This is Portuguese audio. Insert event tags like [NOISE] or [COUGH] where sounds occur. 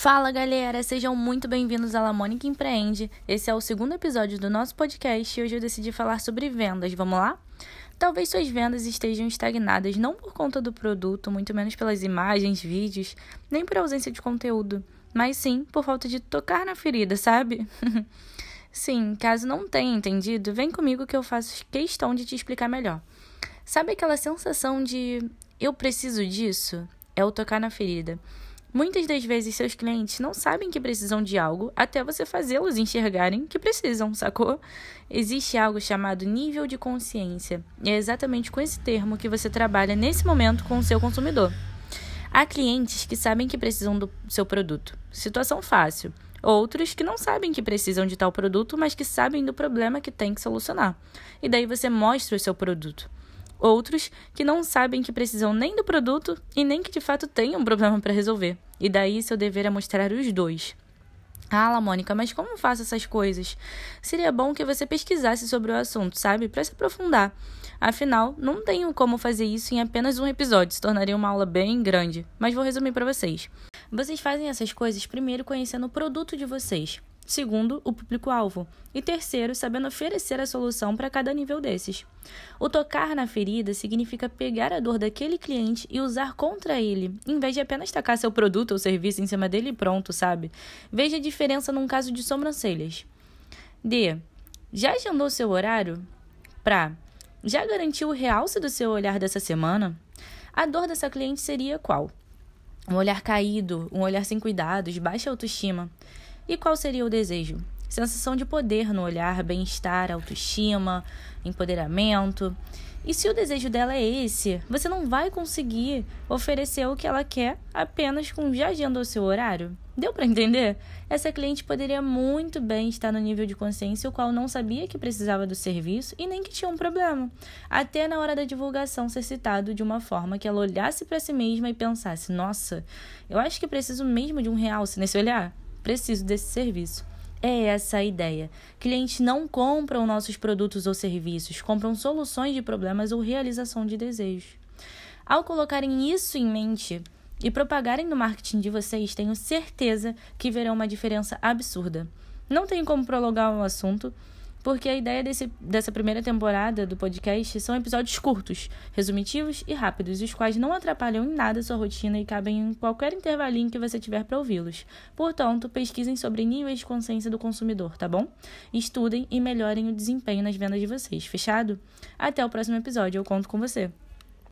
Fala galera, sejam muito bem-vindos à La Mônica Empreende. Esse é o segundo episódio do nosso podcast e hoje eu decidi falar sobre vendas. Vamos lá? Talvez suas vendas estejam estagnadas não por conta do produto, muito menos pelas imagens, vídeos, nem por ausência de conteúdo, mas sim por falta de tocar na ferida, sabe? [LAUGHS] sim, caso não tenha entendido, vem comigo que eu faço questão de te explicar melhor. Sabe aquela sensação de eu preciso disso? É o tocar na ferida. Muitas das vezes seus clientes não sabem que precisam de algo até você fazê-los enxergarem que precisam, sacou? Existe algo chamado nível de consciência, e é exatamente com esse termo que você trabalha nesse momento com o seu consumidor. Há clientes que sabem que precisam do seu produto. Situação fácil. Outros que não sabem que precisam de tal produto, mas que sabem do problema que tem que solucionar. E daí você mostra o seu produto. Outros que não sabem que precisam nem do produto e nem que de fato têm um problema para resolver. E daí seu dever é mostrar os dois. Ah, Lamônica, mas como faço essas coisas? Seria bom que você pesquisasse sobre o assunto, sabe? Para se aprofundar. Afinal, não tenho como fazer isso em apenas um episódio, se tornaria uma aula bem grande, mas vou resumir para vocês. Vocês fazem essas coisas primeiro conhecendo o produto de vocês. Segundo, o público-alvo. E terceiro, sabendo oferecer a solução para cada nível desses. O tocar na ferida significa pegar a dor daquele cliente e usar contra ele, em vez de apenas tacar seu produto ou serviço em cima dele e pronto, sabe? Veja a diferença num caso de sobrancelhas. D. Já agendou seu horário? Pra. Já garantiu o realce do seu olhar dessa semana? A dor dessa cliente seria qual? Um olhar caído, um olhar sem cuidados, baixa autoestima. E qual seria o desejo? Sensação de poder no olhar, bem-estar, autoestima, empoderamento. E se o desejo dela é esse, você não vai conseguir oferecer o que ela quer apenas com já agendou seu horário? Deu para entender? Essa cliente poderia muito bem estar no nível de consciência o qual não sabia que precisava do serviço e nem que tinha um problema. Até na hora da divulgação ser citado de uma forma que ela olhasse para si mesma e pensasse: "Nossa, eu acho que preciso mesmo de um realce nesse olhar" preciso desse serviço. É essa a ideia. Clientes não compram nossos produtos ou serviços, compram soluções de problemas ou realização de desejos. Ao colocarem isso em mente e propagarem no marketing de vocês, tenho certeza que verão uma diferença absurda. Não tenho como prolongar o assunto, porque a ideia desse, dessa primeira temporada do podcast são episódios curtos, resumitivos e rápidos, os quais não atrapalham em nada sua rotina e cabem em qualquer intervalinho que você tiver para ouvi-los. Portanto, pesquisem sobre níveis de consciência do consumidor, tá bom? Estudem e melhorem o desempenho nas vendas de vocês, fechado? Até o próximo episódio, eu conto com você.